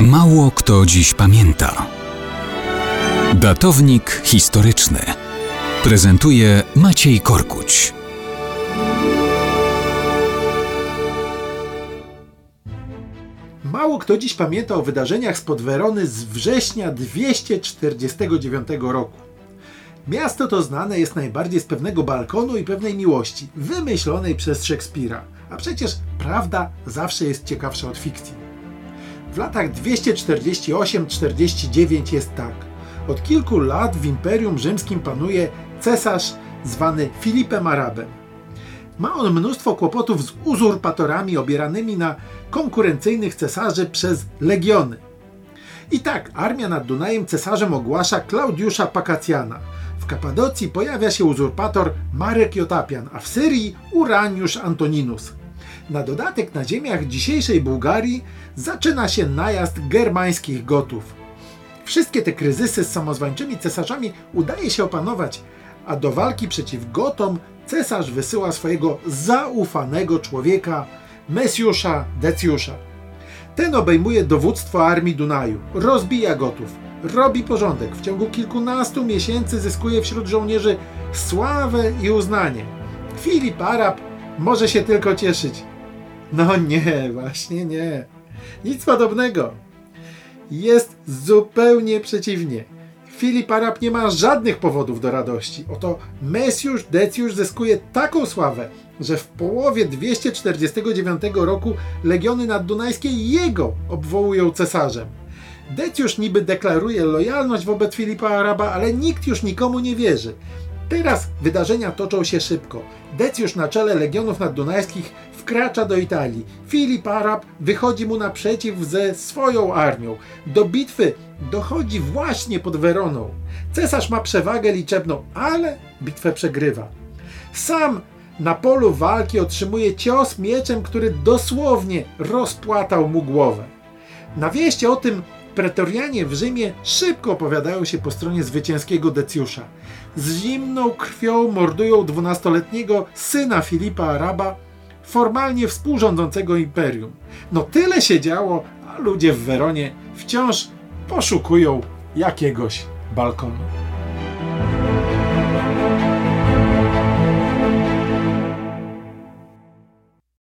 Mało kto dziś pamięta. Datownik historyczny prezentuje Maciej Korkuć. Mało kto dziś pamięta o wydarzeniach spod Werony z września 249 roku. Miasto to znane jest najbardziej z pewnego balkonu i pewnej miłości, wymyślonej przez Szekspira. A przecież prawda zawsze jest ciekawsza od fikcji. W latach 248-49 jest tak. Od kilku lat w Imperium Rzymskim panuje cesarz zwany Filipem Arabem. Ma on mnóstwo kłopotów z uzurpatorami obieranymi na konkurencyjnych cesarzy przez legiony. I tak armia nad Dunajem cesarzem ogłasza Klaudiusza Pakacjana. W Kapadocji pojawia się uzurpator Marek Jotapian, a w Syrii Uraniusz Antoninus. Na dodatek na ziemiach dzisiejszej Bułgarii zaczyna się najazd germańskich Gotów. Wszystkie te kryzysy z samozwańczymi cesarzami udaje się opanować, a do walki przeciw Gotom cesarz wysyła swojego zaufanego człowieka, Mesjusza Decjusza. Ten obejmuje dowództwo armii Dunaju, rozbija Gotów, robi porządek. W ciągu kilkunastu miesięcy zyskuje wśród żołnierzy sławę i uznanie. Filip Arab może się tylko cieszyć. No nie, właśnie nie. Nic podobnego. Jest zupełnie przeciwnie. Filip Arab nie ma żadnych powodów do radości. Oto Mesjusz Decjusz zyskuje taką sławę, że w połowie 249 roku legiony naddunajskie jego obwołują cesarzem. Decjusz niby deklaruje lojalność wobec Filipa Araba, ale nikt już nikomu nie wierzy. Teraz wydarzenia toczą się szybko. Decjusz na czele legionów naddunajskich wkracza do Italii. Filip Arab wychodzi mu naprzeciw ze swoją armią. Do bitwy dochodzi właśnie pod Weroną. Cesarz ma przewagę liczebną, ale bitwę przegrywa. Sam na polu walki otrzymuje cios mieczem, który dosłownie rozpłatał mu głowę. Na wieści o tym pretorianie w Rzymie szybko opowiadają się po stronie zwycięskiego Decjusza. Z zimną krwią mordują dwunastoletniego syna Filipa Araba, formalnie współrządzącego imperium. No tyle się działo, a ludzie w Weronie wciąż poszukują jakiegoś balkonu.